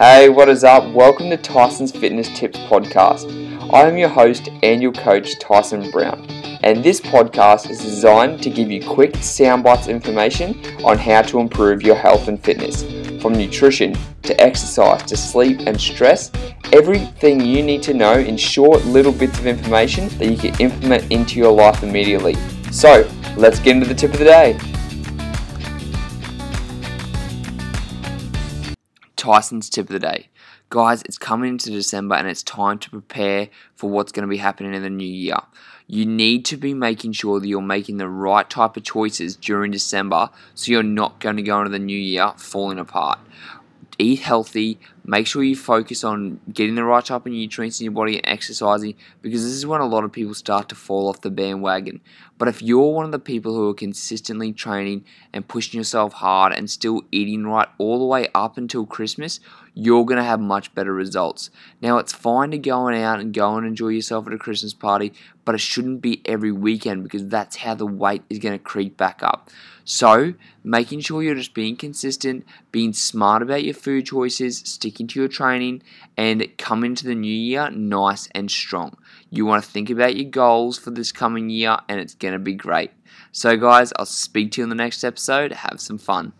Hey, what is up? Welcome to Tyson's Fitness Tips Podcast. I am your host and your coach, Tyson Brown, and this podcast is designed to give you quick soundbites information on how to improve your health and fitness. From nutrition to exercise to sleep and stress, everything you need to know in short little bits of information that you can implement into your life immediately. So, let's get into the tip of the day. Tyson's tip of the day. Guys, it's coming into December and it's time to prepare for what's going to be happening in the new year. You need to be making sure that you're making the right type of choices during December so you're not going to go into the new year falling apart eat healthy, make sure you focus on getting the right type of nutrients in your body and exercising because this is when a lot of people start to fall off the bandwagon. But if you're one of the people who are consistently training and pushing yourself hard and still eating right all the way up until Christmas, you're going to have much better results. Now, it's fine to go out and go and enjoy yourself at a Christmas party, but it shouldn't be every weekend because that's how the weight is going to creep back up. So, making sure you're just being consistent, being smart about your food choices, sticking to your training, and come into the new year nice and strong. You want to think about your goals for this coming year, and it's going to be great. So, guys, I'll speak to you in the next episode. Have some fun.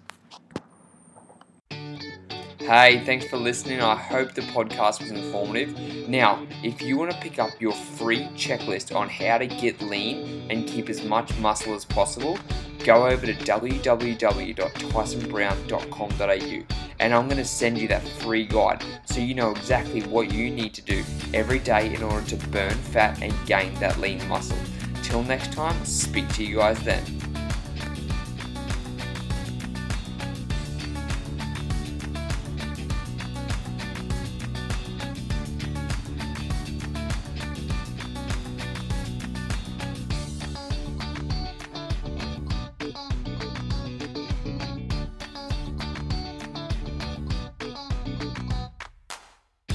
Hey, thanks for listening. I hope the podcast was informative. Now, if you want to pick up your free checklist on how to get lean and keep as much muscle as possible, go over to www.tysonbrown.com.au and I'm going to send you that free guide so you know exactly what you need to do every day in order to burn fat and gain that lean muscle. Till next time, speak to you guys then.